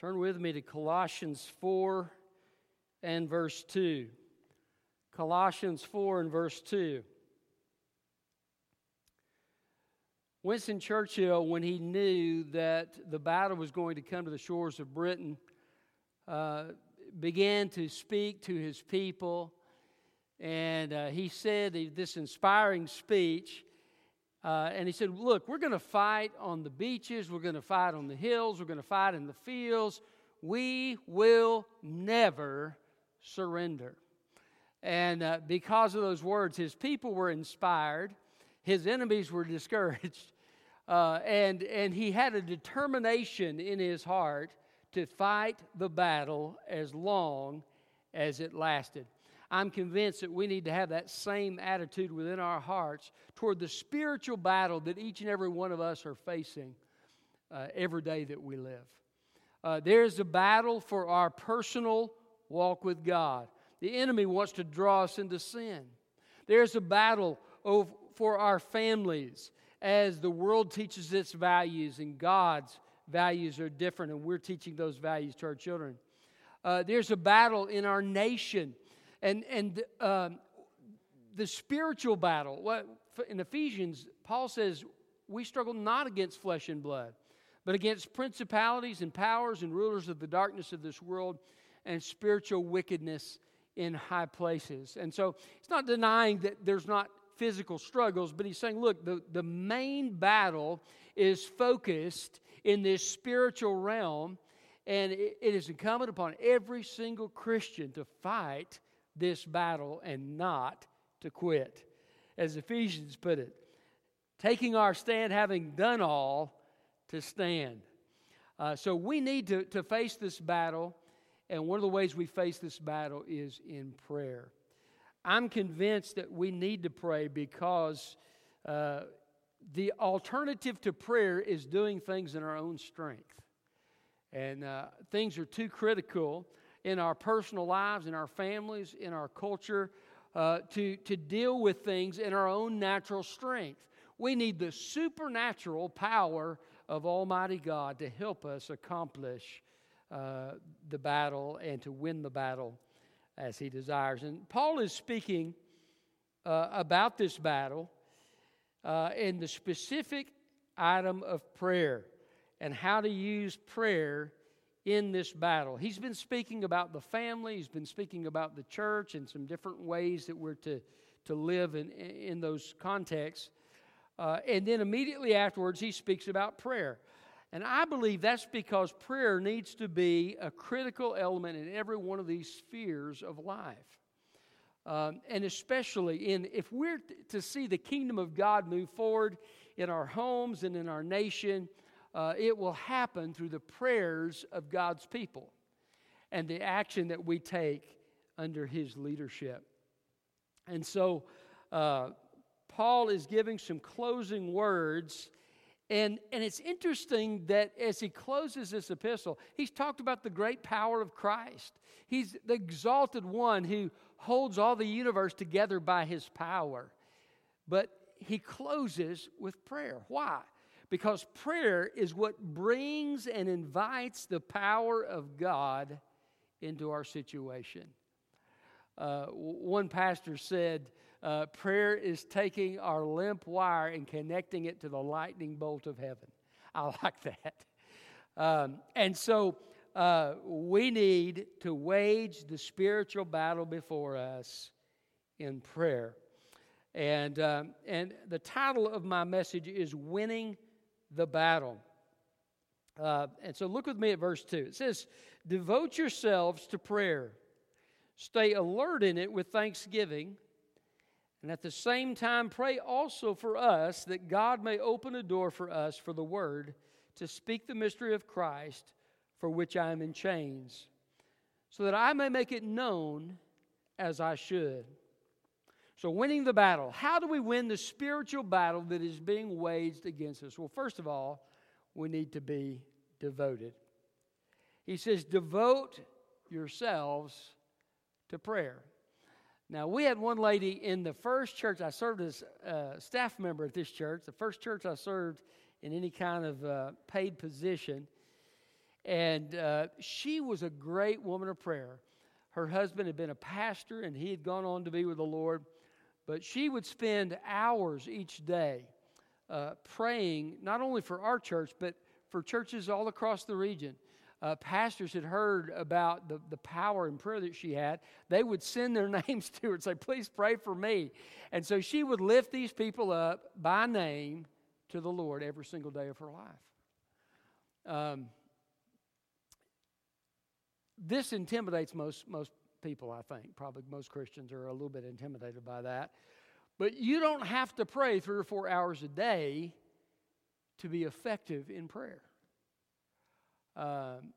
Turn with me to Colossians 4 and verse 2. Colossians 4 and verse 2. Winston Churchill, when he knew that the battle was going to come to the shores of Britain, uh, began to speak to his people. And uh, he said this inspiring speech. Uh, and he said, Look, we're going to fight on the beaches, we're going to fight on the hills, we're going to fight in the fields. We will never surrender. And uh, because of those words, his people were inspired, his enemies were discouraged, uh, and, and he had a determination in his heart to fight the battle as long as it lasted. I'm convinced that we need to have that same attitude within our hearts toward the spiritual battle that each and every one of us are facing uh, every day that we live. Uh, there's a battle for our personal walk with God. The enemy wants to draw us into sin. There's a battle for our families as the world teaches its values and God's values are different, and we're teaching those values to our children. Uh, there's a battle in our nation, and and um, the spiritual battle. What in Ephesians, Paul says we struggle not against flesh and blood, but against principalities and powers and rulers of the darkness of this world, and spiritual wickedness in high places. And so he's not denying that there's not physical struggles, but he's saying, look, the, the main battle is focused in this spiritual realm, and it, it is incumbent upon every single Christian to fight this battle and not to quit. As Ephesians put it, taking our stand, having done all, to stand. Uh, so we need to, to face this battle and one of the ways we face this battle is in prayer. I'm convinced that we need to pray because uh, the alternative to prayer is doing things in our own strength. And uh, things are too critical in our personal lives, in our families, in our culture, uh, to, to deal with things in our own natural strength. We need the supernatural power of Almighty God to help us accomplish uh, the battle and to win the battle as he desires. And Paul is speaking uh, about this battle uh, in the specific item of prayer and how to use prayer in this battle. He's been speaking about the family, he's been speaking about the church and some different ways that we're to, to live in, in those contexts. Uh, and then immediately afterwards, he speaks about prayer. And I believe that's because prayer needs to be a critical element in every one of these spheres of life. Um, and especially in if we're to see the kingdom of God move forward in our homes and in our nation, uh, it will happen through the prayers of God's people and the action that we take under His leadership. And so, uh, Paul is giving some closing words and, and it's interesting that as he closes this epistle, he's talked about the great power of Christ. He's the exalted one who holds all the universe together by his power. But he closes with prayer. Why? Because prayer is what brings and invites the power of God into our situation. Uh, one pastor said, uh, prayer is taking our limp wire and connecting it to the lightning bolt of heaven. I like that. Um, and so uh, we need to wage the spiritual battle before us in prayer. And, um, and the title of my message is Winning the Battle. Uh, and so look with me at verse 2. It says, Devote yourselves to prayer, stay alert in it with thanksgiving and at the same time, pray also for us that God may open a door for us for the word to speak the mystery of Christ for which I am in chains, so that I may make it known as I should. So, winning the battle. How do we win the spiritual battle that is being waged against us? Well, first of all, we need to be devoted. He says, Devote yourselves to prayer. Now, we had one lady in the first church, I served as a staff member at this church, the first church I served in any kind of uh, paid position. And uh, she was a great woman of prayer. Her husband had been a pastor and he had gone on to be with the Lord. But she would spend hours each day uh, praying, not only for our church, but for churches all across the region. Uh, pastors had heard about the, the power and prayer that she had. They would send their names to her and say, Please pray for me. And so she would lift these people up by name to the Lord every single day of her life. Um, this intimidates most, most people, I think. Probably most Christians are a little bit intimidated by that. But you don't have to pray three or four hours a day to be effective in prayer. Um,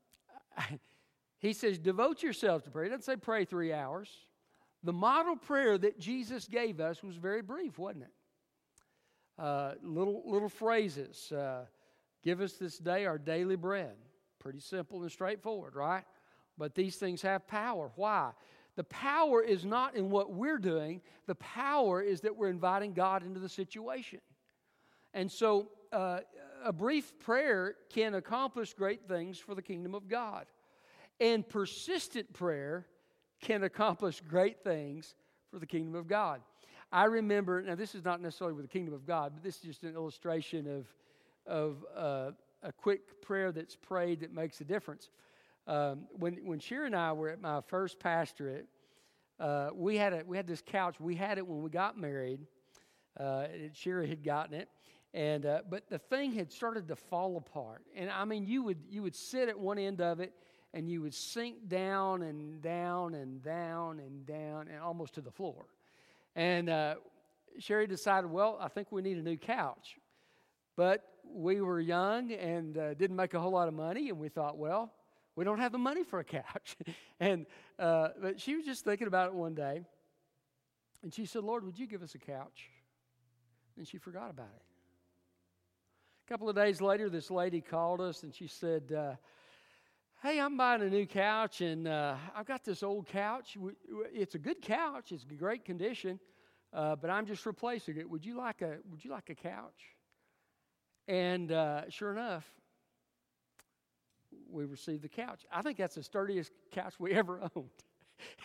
he says, devote yourselves to prayer. He doesn't say pray three hours. The model prayer that Jesus gave us was very brief, wasn't it? Uh, little, little phrases. Uh, Give us this day our daily bread. Pretty simple and straightforward, right? But these things have power. Why? The power is not in what we're doing, the power is that we're inviting God into the situation. And so, uh, a brief prayer can accomplish great things for the kingdom of God. And persistent prayer can accomplish great things for the kingdom of God. I remember, now this is not necessarily with the kingdom of God, but this is just an illustration of, of uh, a quick prayer that's prayed that makes a difference. Um, when when Shira and I were at my first pastorate, uh, we had a we had this couch. We had it when we got married. Uh, Shira had gotten it, and uh, but the thing had started to fall apart. And I mean, you would you would sit at one end of it, and you would sink down and down and down and down and almost to the floor. And uh, Sherry decided, well, I think we need a new couch. But we were young and uh, didn't make a whole lot of money, and we thought, well, we don't have the money for a couch. and uh, but she was just thinking about it one day, and she said, "Lord, would you give us a couch?" And she forgot about it. A couple of days later, this lady called us, and she said. Uh, hey, I'm buying a new couch, and uh, I've got this old couch. It's a good couch. It's in great condition, uh, but I'm just replacing it. Would you like a Would you like a couch? And uh, sure enough, we received the couch. I think that's the sturdiest couch we ever owned.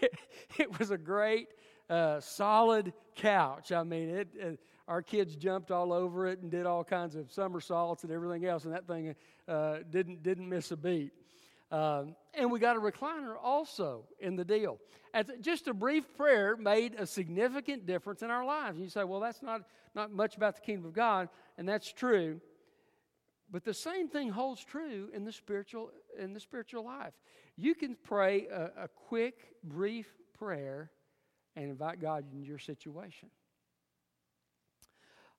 it, it was a great, uh, solid couch. I mean, it, it, our kids jumped all over it and did all kinds of somersaults and everything else, and that thing uh, didn't didn't miss a beat. Um, and we got a recliner also in the deal. As just a brief prayer made a significant difference in our lives. And you say, well, that's not, not much about the kingdom of God, and that's true. But the same thing holds true in the spiritual in the spiritual life. You can pray a, a quick, brief prayer and invite God in your situation.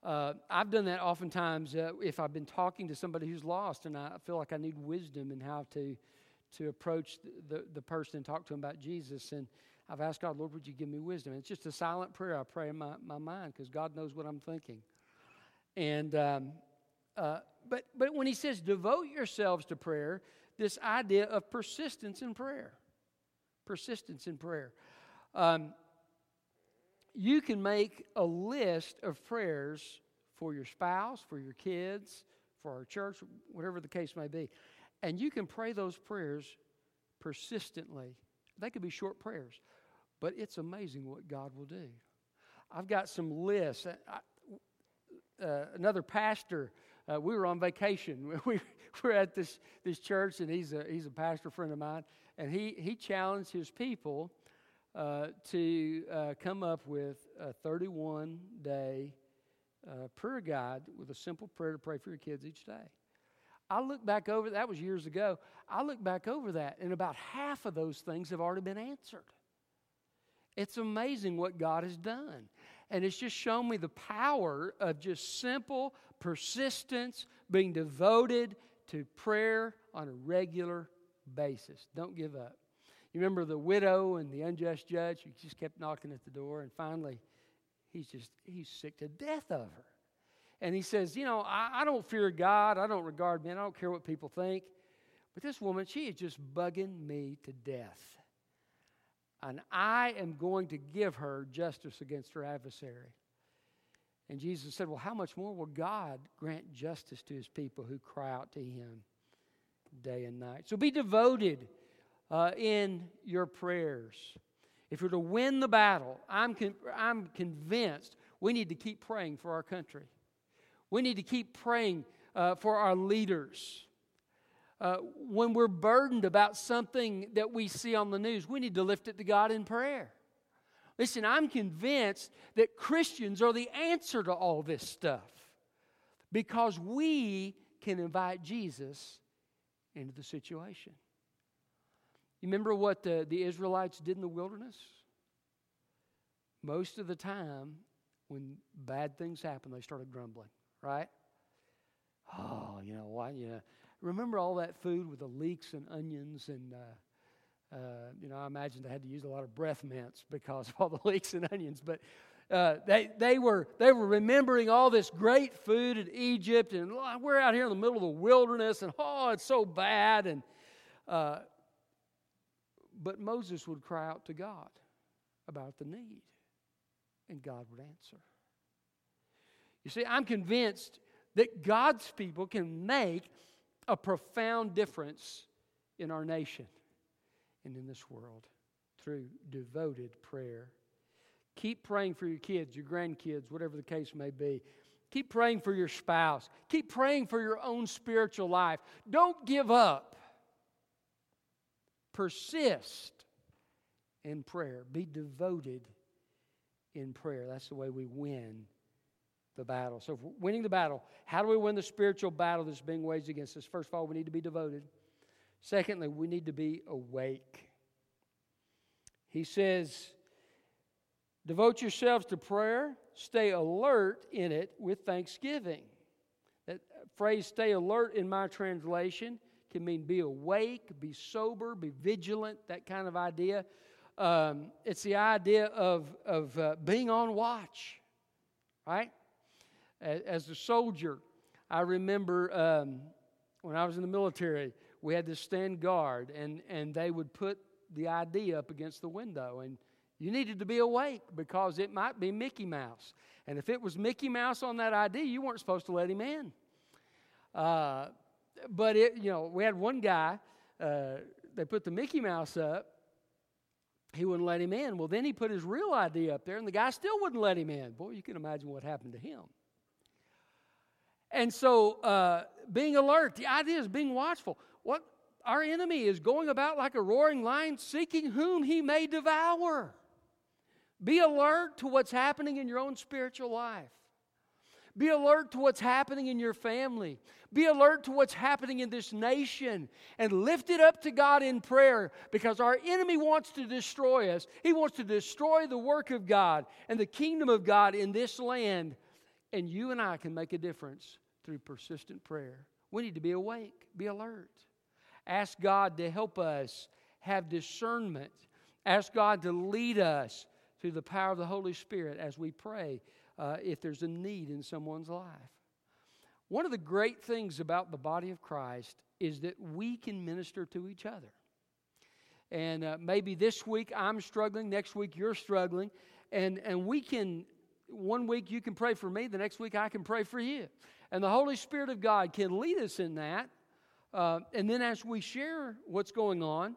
Uh, I've done that oftentimes uh, if I've been talking to somebody who's lost and I feel like I need wisdom in how to to approach the, the, the person and talk to them about Jesus. And I've asked God, Lord, would you give me wisdom? And it's just a silent prayer I pray in my, my mind because God knows what I'm thinking. And um, uh, but, but when he says devote yourselves to prayer, this idea of persistence in prayer. Persistence in prayer. Um, you can make a list of prayers for your spouse, for your kids, for our church, whatever the case may be. And you can pray those prayers persistently. They could be short prayers, but it's amazing what God will do. I've got some lists. I, uh, another pastor uh, we were on vacation. We were at this, this church, and he's a, he's a pastor friend of mine, and he, he challenged his people uh, to uh, come up with a 31 day uh, prayer guide with a simple prayer to pray for your kids each day. I look back over that was years ago. I look back over that, and about half of those things have already been answered. It's amazing what God has done. And it's just shown me the power of just simple persistence, being devoted to prayer on a regular basis. Don't give up. You remember the widow and the unjust judge who just kept knocking at the door, and finally, he's just he's sick to death of her. And he says, You know, I, I don't fear God, I don't regard men, I don't care what people think. But this woman, she is just bugging me to death. And I am going to give her justice against her adversary. And Jesus said, Well, how much more will God grant justice to his people who cry out to him day and night. So be devoted uh, in your prayers. If you're to win the battle, I'm, con- I'm convinced we need to keep praying for our country. We need to keep praying uh, for our leaders. Uh, when we're burdened about something that we see on the news, we need to lift it to God in prayer. Listen, I'm convinced that Christians are the answer to all this stuff because we can invite Jesus into the situation. You remember what the, the Israelites did in the wilderness? Most of the time, when bad things happened, they started grumbling, right? Oh, you know why? You know, remember all that food with the leeks and onions and uh, uh, you know, I imagine they had to use a lot of breath mints because of all the leeks and onions. But uh, they, they, were, they were remembering all this great food in Egypt, and we're out here in the middle of the wilderness, and oh, it's so bad. And, uh, but Moses would cry out to God about the need, and God would answer. You see, I'm convinced that God's people can make a profound difference in our nation and in this world through devoted prayer. Keep praying for your kids, your grandkids, whatever the case may be. Keep praying for your spouse. Keep praying for your own spiritual life. Don't give up. Persist in prayer. Be devoted in prayer. That's the way we win the battle. So, winning the battle, how do we win the spiritual battle that's being waged against us? First of all, we need to be devoted. Secondly, we need to be awake. He says, Devote yourselves to prayer, stay alert in it with thanksgiving. That phrase, stay alert, in my translation, can mean be awake, be sober, be vigilant, that kind of idea. Um, it's the idea of, of uh, being on watch, right? As a soldier, I remember um, when I was in the military, we had to stand guard, and, and they would put the ID up against the window. And you needed to be awake because it might be Mickey Mouse. And if it was Mickey Mouse on that ID, you weren't supposed to let him in. Uh, but it, you know, we had one guy, uh, they put the Mickey Mouse up. He wouldn't let him in. Well, then he put his real ID up there, and the guy still wouldn't let him in. Boy, you can imagine what happened to him. And so, uh, being alert, the idea is being watchful. What our enemy is going about like a roaring lion, seeking whom he may devour. Be alert to what's happening in your own spiritual life. Be alert to what's happening in your family. Be alert to what's happening in this nation and lift it up to God in prayer because our enemy wants to destroy us. He wants to destroy the work of God and the kingdom of God in this land. And you and I can make a difference through persistent prayer. We need to be awake, be alert. Ask God to help us have discernment. Ask God to lead us through the power of the Holy Spirit as we pray uh, if there's a need in someone's life. One of the great things about the body of Christ is that we can minister to each other. And uh, maybe this week I'm struggling, next week you're struggling, and, and we can, one week you can pray for me, the next week I can pray for you. And the Holy Spirit of God can lead us in that. Uh, and then as we share what's going on,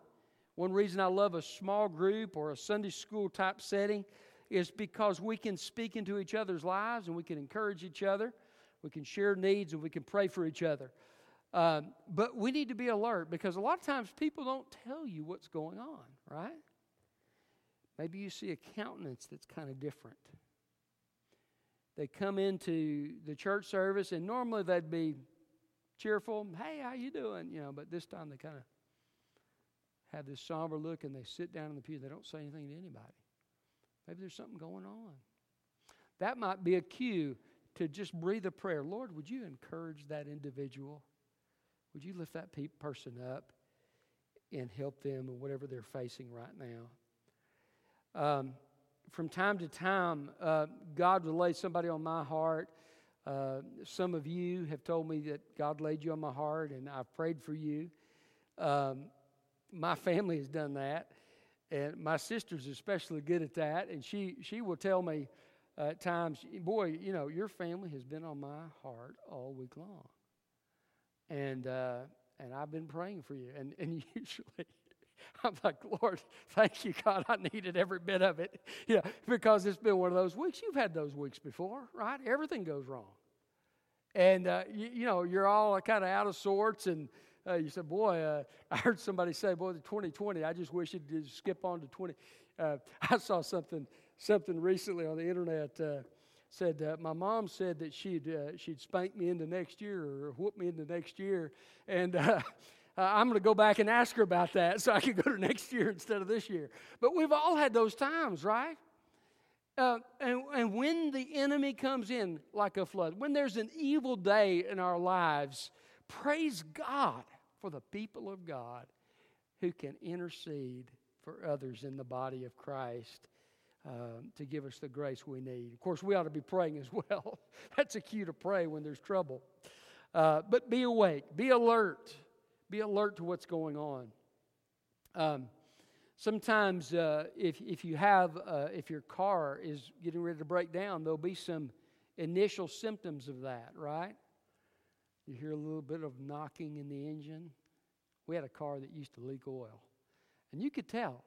one reason I love a small group or a Sunday school type setting is because we can speak into each other's lives and we can encourage each other. We can share needs and we can pray for each other. Um, but we need to be alert because a lot of times people don't tell you what's going on, right? Maybe you see a countenance that's kind of different. They come into the church service and normally they'd be cheerful, "Hey, how you doing?" you know, but this time they kind of have this somber look and they sit down in the pew. They don't say anything to anybody. Maybe there's something going on. That might be a cue to just breathe a prayer. Lord, would you encourage that individual? Would you lift that person up and help them in whatever they're facing right now? Um, from time to time, uh, God will lay somebody on my heart. Uh, some of you have told me that God laid you on my heart, and I've prayed for you. Um, my family has done that, and my sister's especially good at that. And she she will tell me uh, at times, "Boy, you know, your family has been on my heart all week long." And uh, and I've been praying for you. And, and usually, I'm like, Lord, thank you, God. I needed every bit of it. Know, because it's been one of those weeks. You've had those weeks before, right? Everything goes wrong. And, uh, you, you, know, you're all kind of out of sorts. And uh, you said, boy, uh, I heard somebody say, boy, the 2020, I just wish you'd skip on to 20. Uh, I saw something, something recently on the internet uh, said uh, my mom said that she'd uh, she'd spank me into next year or whoop me into next year, and uh, I'm going to go back and ask her about that so I can go to next year instead of this year. But we've all had those times, right? Uh, and, and when the enemy comes in like a flood, when there's an evil day in our lives, praise God for the people of God who can intercede for others in the body of Christ um, to give us the grace we need. Of course, we ought to be praying as well. That's a cue to pray when there's trouble. Uh, but be awake, be alert, be alert to what's going on. Um, sometimes, uh, if, if you have, uh, if your car is getting ready to break down, there'll be some initial symptoms of that, right? You hear a little bit of knocking in the engine. We had a car that used to leak oil, and you could tell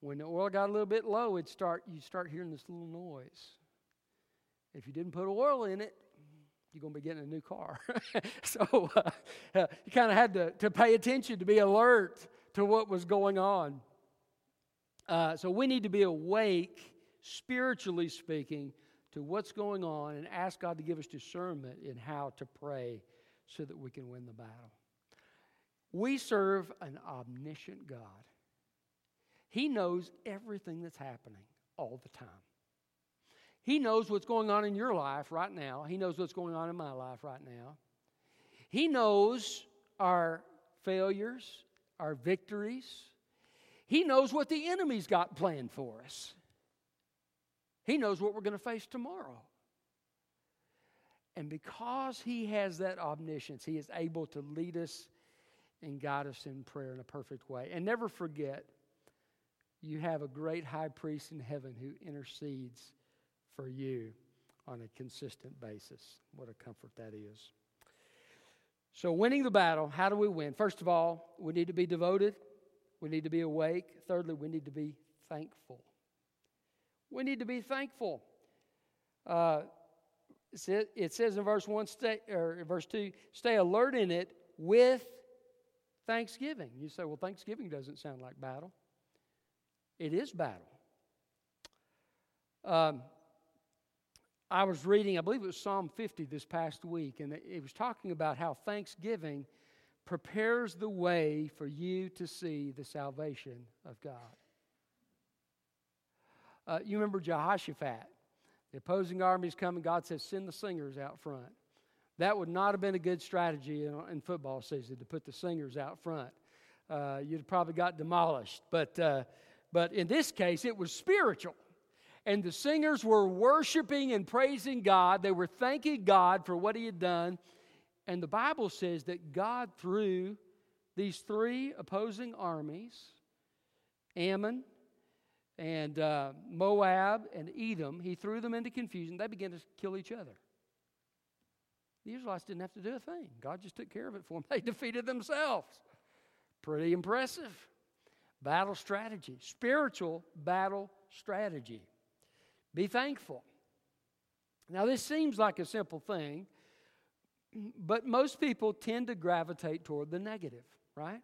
when the oil got a little bit low, it start you start hearing this little noise. If you didn't put oil in it, you're going to be getting a new car. so uh, you kind of had to, to pay attention to be alert to what was going on. Uh, so we need to be awake, spiritually speaking, to what's going on and ask God to give us discernment in how to pray so that we can win the battle. We serve an omniscient God. He knows everything that's happening all the time. He knows what's going on in your life right now. He knows what's going on in my life right now. He knows our failures, our victories. He knows what the enemy's got planned for us. He knows what we're going to face tomorrow. And because He has that omniscience, He is able to lead us and guide us in prayer in a perfect way. And never forget, you have a great high priest in heaven who intercedes for you on a consistent basis. What a comfort that is. So, winning the battle, how do we win? First of all, we need to be devoted, we need to be awake. Thirdly, we need to be thankful. We need to be thankful. Uh, it says in verse 1 stay, or verse 2 stay alert in it with thanksgiving you say well thanksgiving doesn't sound like battle it is battle. Um, I was reading, I believe it was Psalm 50 this past week, and it was talking about how Thanksgiving prepares the way for you to see the salvation of God. Uh, you remember Jehoshaphat. The opposing armies coming. God says, send the singers out front. That would not have been a good strategy in, in football season to put the singers out front. Uh, you'd probably got demolished. But uh, but in this case, it was spiritual. And the singers were worshiping and praising God. They were thanking God for what He had done. And the Bible says that God threw these three opposing armies Ammon and uh, Moab and Edom, He threw them into confusion. They began to kill each other. The Israelites didn't have to do a thing, God just took care of it for them. They defeated themselves. Pretty impressive battle strategy, spiritual battle strategy. Be thankful. Now, this seems like a simple thing, but most people tend to gravitate toward the negative, right?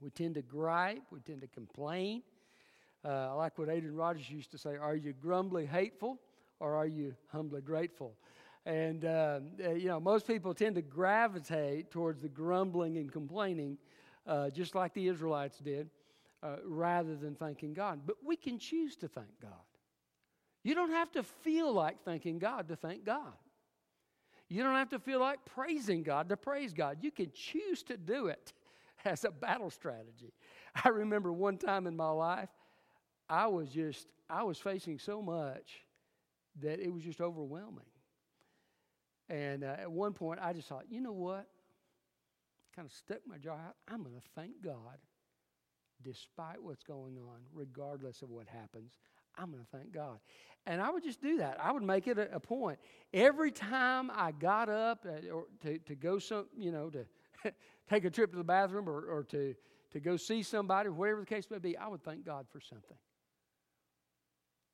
We tend to gripe, we tend to complain. Uh, like what Adrian Rogers used to say Are you grumbly hateful or are you humbly grateful? And, uh, you know, most people tend to gravitate towards the grumbling and complaining uh, just like the Israelites did, uh, rather than thanking God. But we can choose to thank God. You don't have to feel like thanking God to thank God. You don't have to feel like praising God to praise God. You can choose to do it as a battle strategy. I remember one time in my life, I was just, I was facing so much that it was just overwhelming. And uh, at one point, I just thought, you know what? kind of stuck my jaw out. I'm going to thank God despite what's going on, regardless of what happens. I'm going to thank God. And I would just do that. I would make it a, a point. Every time I got up uh, or to, to go some, you know, to, take a trip to the bathroom or, or to, to go see somebody, whatever the case may be, I would thank God for something.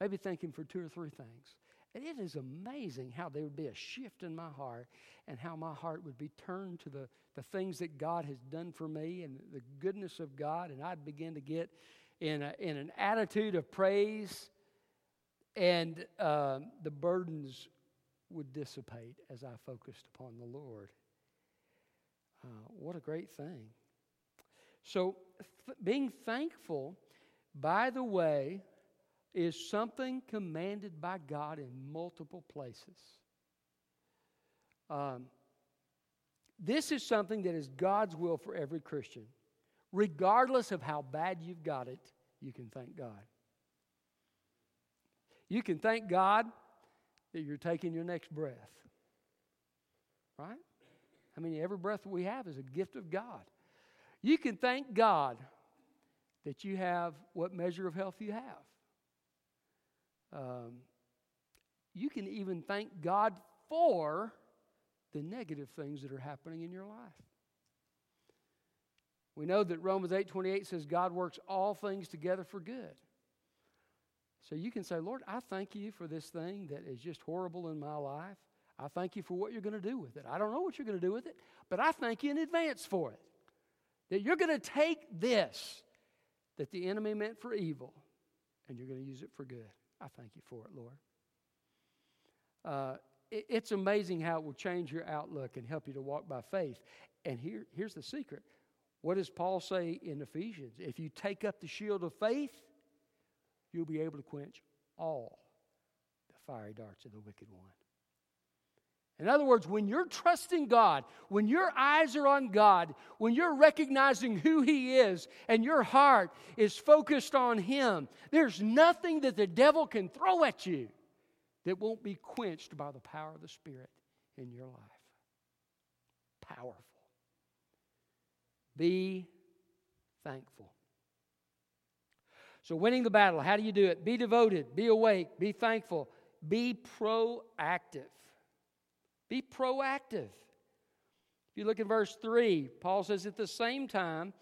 Maybe thank Him for two or three things. And it is amazing how there would be a shift in my heart and how my heart would be turned to the, the things that God has done for me and the goodness of God. And I'd begin to get in, a, in an attitude of praise, and uh, the burdens would dissipate as I focused upon the Lord. Uh, what a great thing. So, th- being thankful, by the way, is something commanded by God in multiple places. Um, this is something that is God's will for every Christian. Regardless of how bad you've got it, you can thank God. You can thank God that you're taking your next breath. Right? I mean, every breath we have is a gift of God. You can thank God that you have what measure of health you have. Um, you can even thank God for the negative things that are happening in your life. We know that Romans 8:28 says God works all things together for good. So you can say, Lord, I thank you for this thing that is just horrible in my life. I thank you for what you're going to do with it. I don't know what you're going to do with it, but I thank you in advance for it. That you're going to take this that the enemy meant for evil and you're going to use it for good. I thank you for it, Lord. Uh, it, it's amazing how it will change your outlook and help you to walk by faith. And here, here's the secret. What does Paul say in Ephesians? If you take up the shield of faith, you'll be able to quench all the fiery darts of the wicked one. In other words, when you're trusting God, when your eyes are on God, when you're recognizing who He is and your heart is focused on Him, there's nothing that the devil can throw at you that won't be quenched by the power of the Spirit in your life. Powerful. Be thankful. So, winning the battle, how do you do it? Be devoted, be awake, be thankful, be proactive. Be proactive. If you look at verse 3, Paul says, At the same time,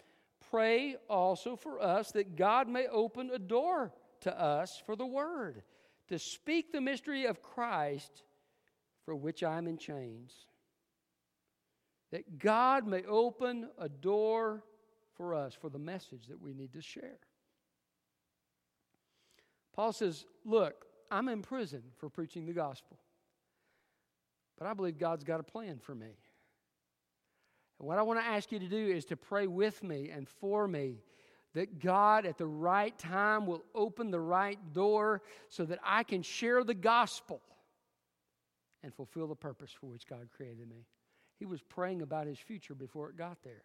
pray also for us that God may open a door to us for the word, to speak the mystery of Christ for which I'm in chains. That God may open a door for us for the message that we need to share. Paul says, Look, I'm in prison for preaching the gospel. But I believe God's got a plan for me. And what I want to ask you to do is to pray with me and for me that God at the right time will open the right door so that I can share the gospel and fulfill the purpose for which God created me. He was praying about his future before it got there.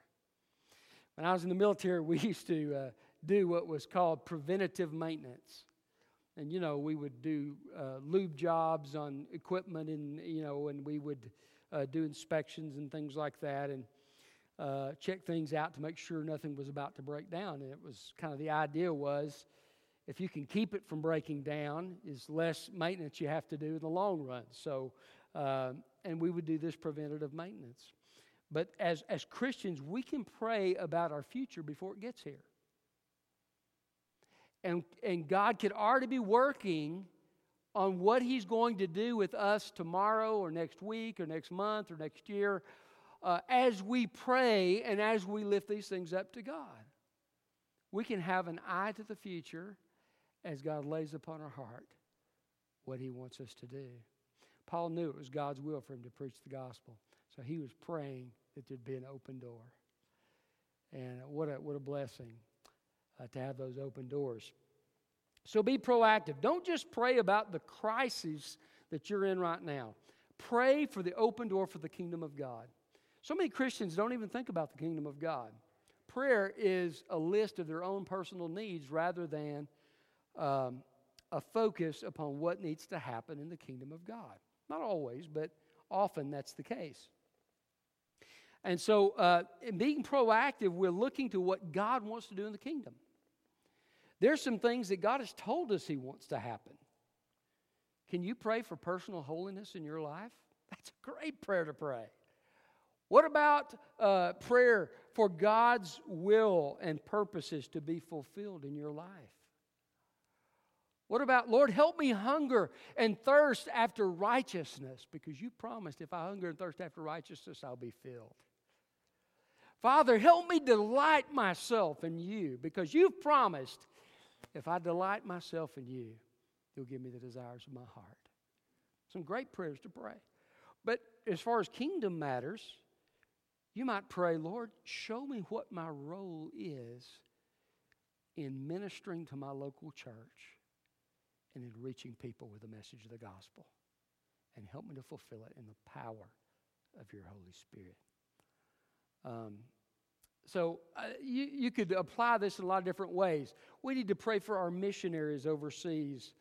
When I was in the military, we used to uh, do what was called preventative maintenance and you know we would do uh, lube jobs on equipment and you know and we would uh, do inspections and things like that and uh, check things out to make sure nothing was about to break down. And it was kind of the idea was if you can keep it from breaking down is less maintenance you have to do in the long run. So uh, and we would do this preventative maintenance. But as as christians we can pray about our future before it gets here and, and God could already be working on what He's going to do with us tomorrow or next week or next month or next year uh, as we pray and as we lift these things up to God. We can have an eye to the future as God lays upon our heart what He wants us to do. Paul knew it was God's will for him to preach the gospel, so he was praying that there'd be an open door. And what a, what a blessing uh, to have those open doors. So be proactive. Don't just pray about the crises that you're in right now. Pray for the open door for the kingdom of God. So many Christians don't even think about the kingdom of God. Prayer is a list of their own personal needs rather than um, a focus upon what needs to happen in the kingdom of God. Not always, but often that's the case. And so, uh, in being proactive, we're looking to what God wants to do in the kingdom. There's some things that God has told us He wants to happen. Can you pray for personal holiness in your life? That's a great prayer to pray. What about uh, prayer for God's will and purposes to be fulfilled in your life? What about, Lord, help me hunger and thirst after righteousness because you promised if I hunger and thirst after righteousness, I'll be filled. Father, help me delight myself in you because you've promised if I delight myself in you, you'll give me the desires of my heart. Some great prayers to pray. But as far as kingdom matters, you might pray, Lord, show me what my role is in ministering to my local church and in reaching people with the message of the gospel. And help me to fulfill it in the power of your Holy Spirit. Um, so uh, you, you could apply this in a lot of different ways. We need to pray for our missionaries overseas.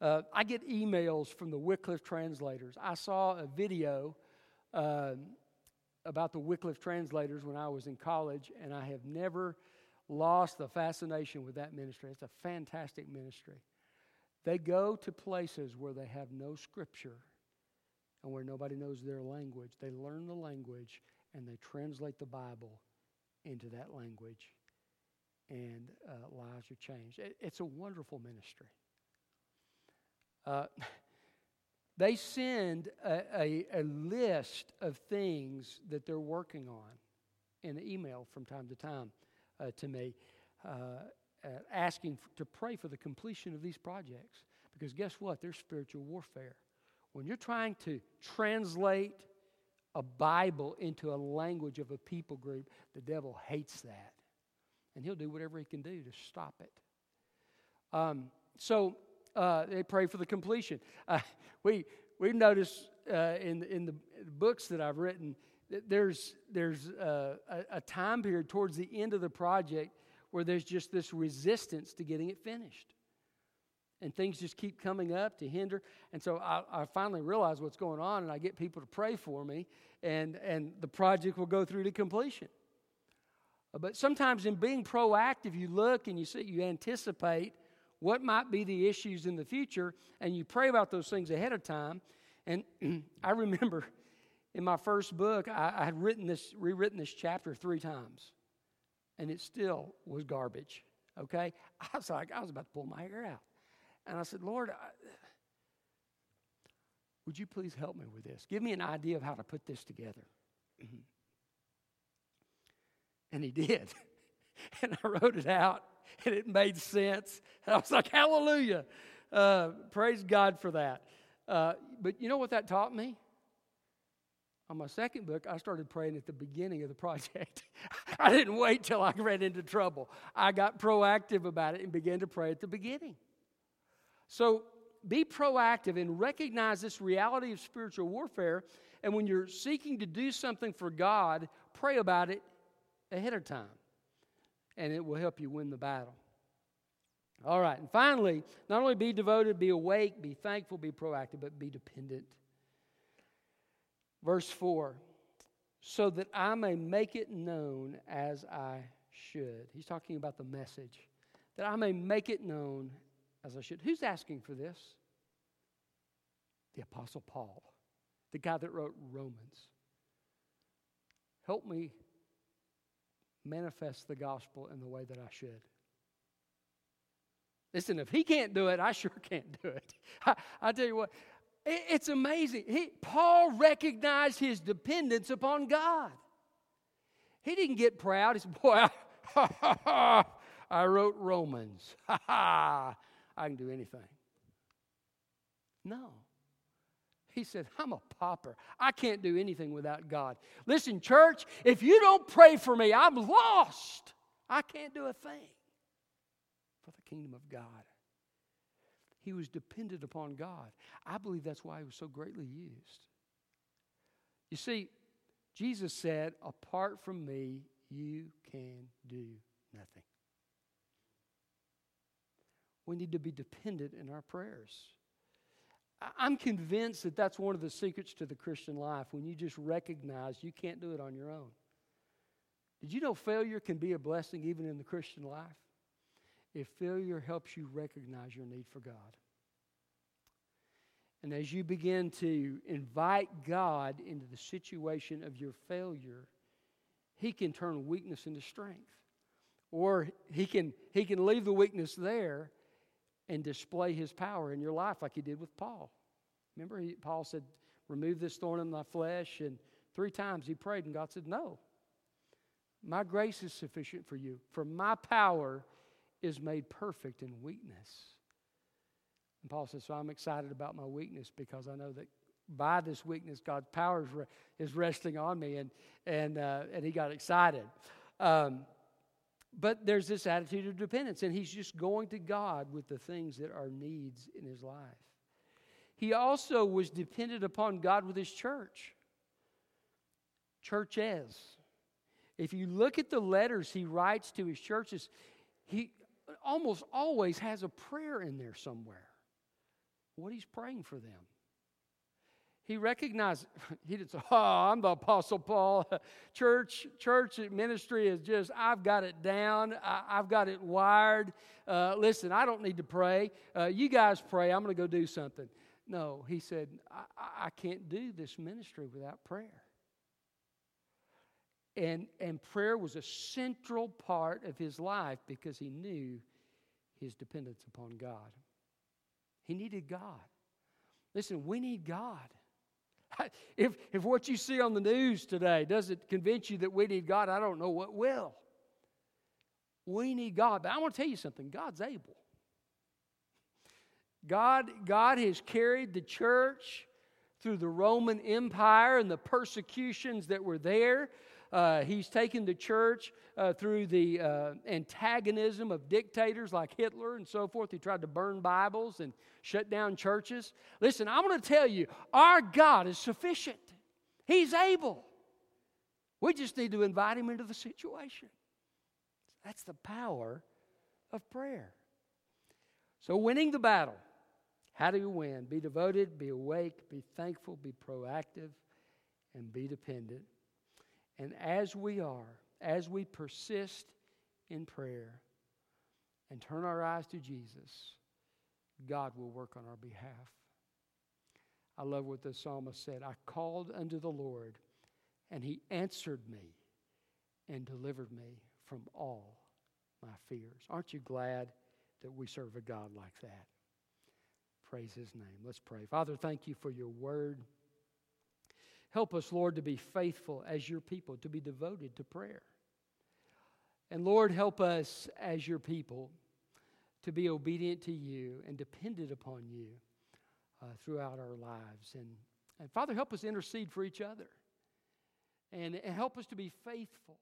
Uh, I get emails from the Wycliffe translators. I saw a video uh, about the Wycliffe translators when I was in college, and I have never lost the fascination with that ministry. It's a fantastic ministry. They go to places where they have no scripture and where nobody knows their language. They learn the language and they translate the Bible into that language, and uh, lives are changed. It, it's a wonderful ministry. Uh, they send a, a, a, list of things that they're working on in an email from time to time uh, to me, uh, uh, asking to pray for the completion of these projects. Because guess what? There's spiritual warfare. When you're trying to translate a Bible into a language of a people group, the devil hates that. And he'll do whatever he can do to stop it. Um, so uh, they pray for the completion. Uh, we, we've noticed uh, in, in the books that I've written that there's, there's uh, a, a time period towards the end of the project where there's just this resistance to getting it finished and things just keep coming up to hinder. And so I, I, finally realize what's going on, and I get people to pray for me, and, and the project will go through to completion. But sometimes in being proactive, you look and you see, you anticipate what might be the issues in the future, and you pray about those things ahead of time. And I remember in my first book, I, I had written this, rewritten this chapter three times, and it still was garbage. Okay, I was like, I was about to pull my hair out. And I said, Lord, I, would you please help me with this? Give me an idea of how to put this together. And he did. and I wrote it out, and it made sense. And I was like, hallelujah. Uh, praise God for that. Uh, but you know what that taught me? On my second book, I started praying at the beginning of the project. I didn't wait till I ran into trouble. I got proactive about it and began to pray at the beginning. So be proactive and recognize this reality of spiritual warfare. And when you're seeking to do something for God, pray about it ahead of time. And it will help you win the battle. All right. And finally, not only be devoted, be awake, be thankful, be proactive, but be dependent. Verse 4 so that I may make it known as I should. He's talking about the message. That I may make it known as I should. Who's asking for this? The Apostle Paul, the guy that wrote Romans. Help me manifest the gospel in the way that I should. Listen, if he can't do it, I sure can't do it. I, I tell you what, it, it's amazing. He, Paul recognized his dependence upon God. He didn't get proud. He said, Boy, I, I wrote Romans. I can do anything. No. He said, I'm a pauper. I can't do anything without God. Listen, church, if you don't pray for me, I'm lost. I can't do a thing for the kingdom of God. He was dependent upon God. I believe that's why he was so greatly used. You see, Jesus said, Apart from me, you can do nothing. We need to be dependent in our prayers. I'm convinced that that's one of the secrets to the Christian life when you just recognize you can't do it on your own. Did you know failure can be a blessing even in the Christian life? If failure helps you recognize your need for God. And as you begin to invite God into the situation of your failure, He can turn weakness into strength. Or He can, he can leave the weakness there and display His power in your life, like He did with Paul. Remember, he, Paul said, Remove this thorn in my flesh. And three times he prayed, and God said, No. My grace is sufficient for you, for my power is made perfect in weakness. And Paul says, So I'm excited about my weakness because I know that by this weakness, God's power is, re- is resting on me. And, and, uh, and he got excited. Um, but there's this attitude of dependence, and he's just going to God with the things that are needs in his life. He also was dependent upon God with his church. Churches. If you look at the letters he writes to his churches, he almost always has a prayer in there somewhere what he's praying for them. He recognized, he didn't say, Oh, I'm the Apostle Paul. church, church ministry is just, I've got it down. I, have got it wired. Uh, listen, I don't need to pray. Uh, you guys pray. I'm going to go do something. No, he said, I, I can't do this ministry without prayer. And, and prayer was a central part of his life because he knew his dependence upon God. He needed God. Listen, we need God. If, if what you see on the news today doesn't convince you that we need God, I don't know what will. We need God. But I want to tell you something God's able. God, God has carried the church through the Roman Empire and the persecutions that were there. Uh, he's taken the church uh, through the uh, antagonism of dictators like Hitler and so forth. He tried to burn Bibles and shut down churches. Listen, I'm going to tell you, our God is sufficient, He's able. We just need to invite Him into the situation. That's the power of prayer. So, winning the battle. How do you win? Be devoted, be awake, be thankful, be proactive, and be dependent. And as we are, as we persist in prayer and turn our eyes to Jesus, God will work on our behalf. I love what the psalmist said I called unto the Lord, and he answered me and delivered me from all my fears. Aren't you glad that we serve a God like that? Praise his name. Let's pray. Father, thank you for your word. Help us, Lord, to be faithful as your people, to be devoted to prayer. And Lord, help us as your people to be obedient to you and dependent upon you uh, throughout our lives. And, and Father, help us intercede for each other and, and help us to be faithful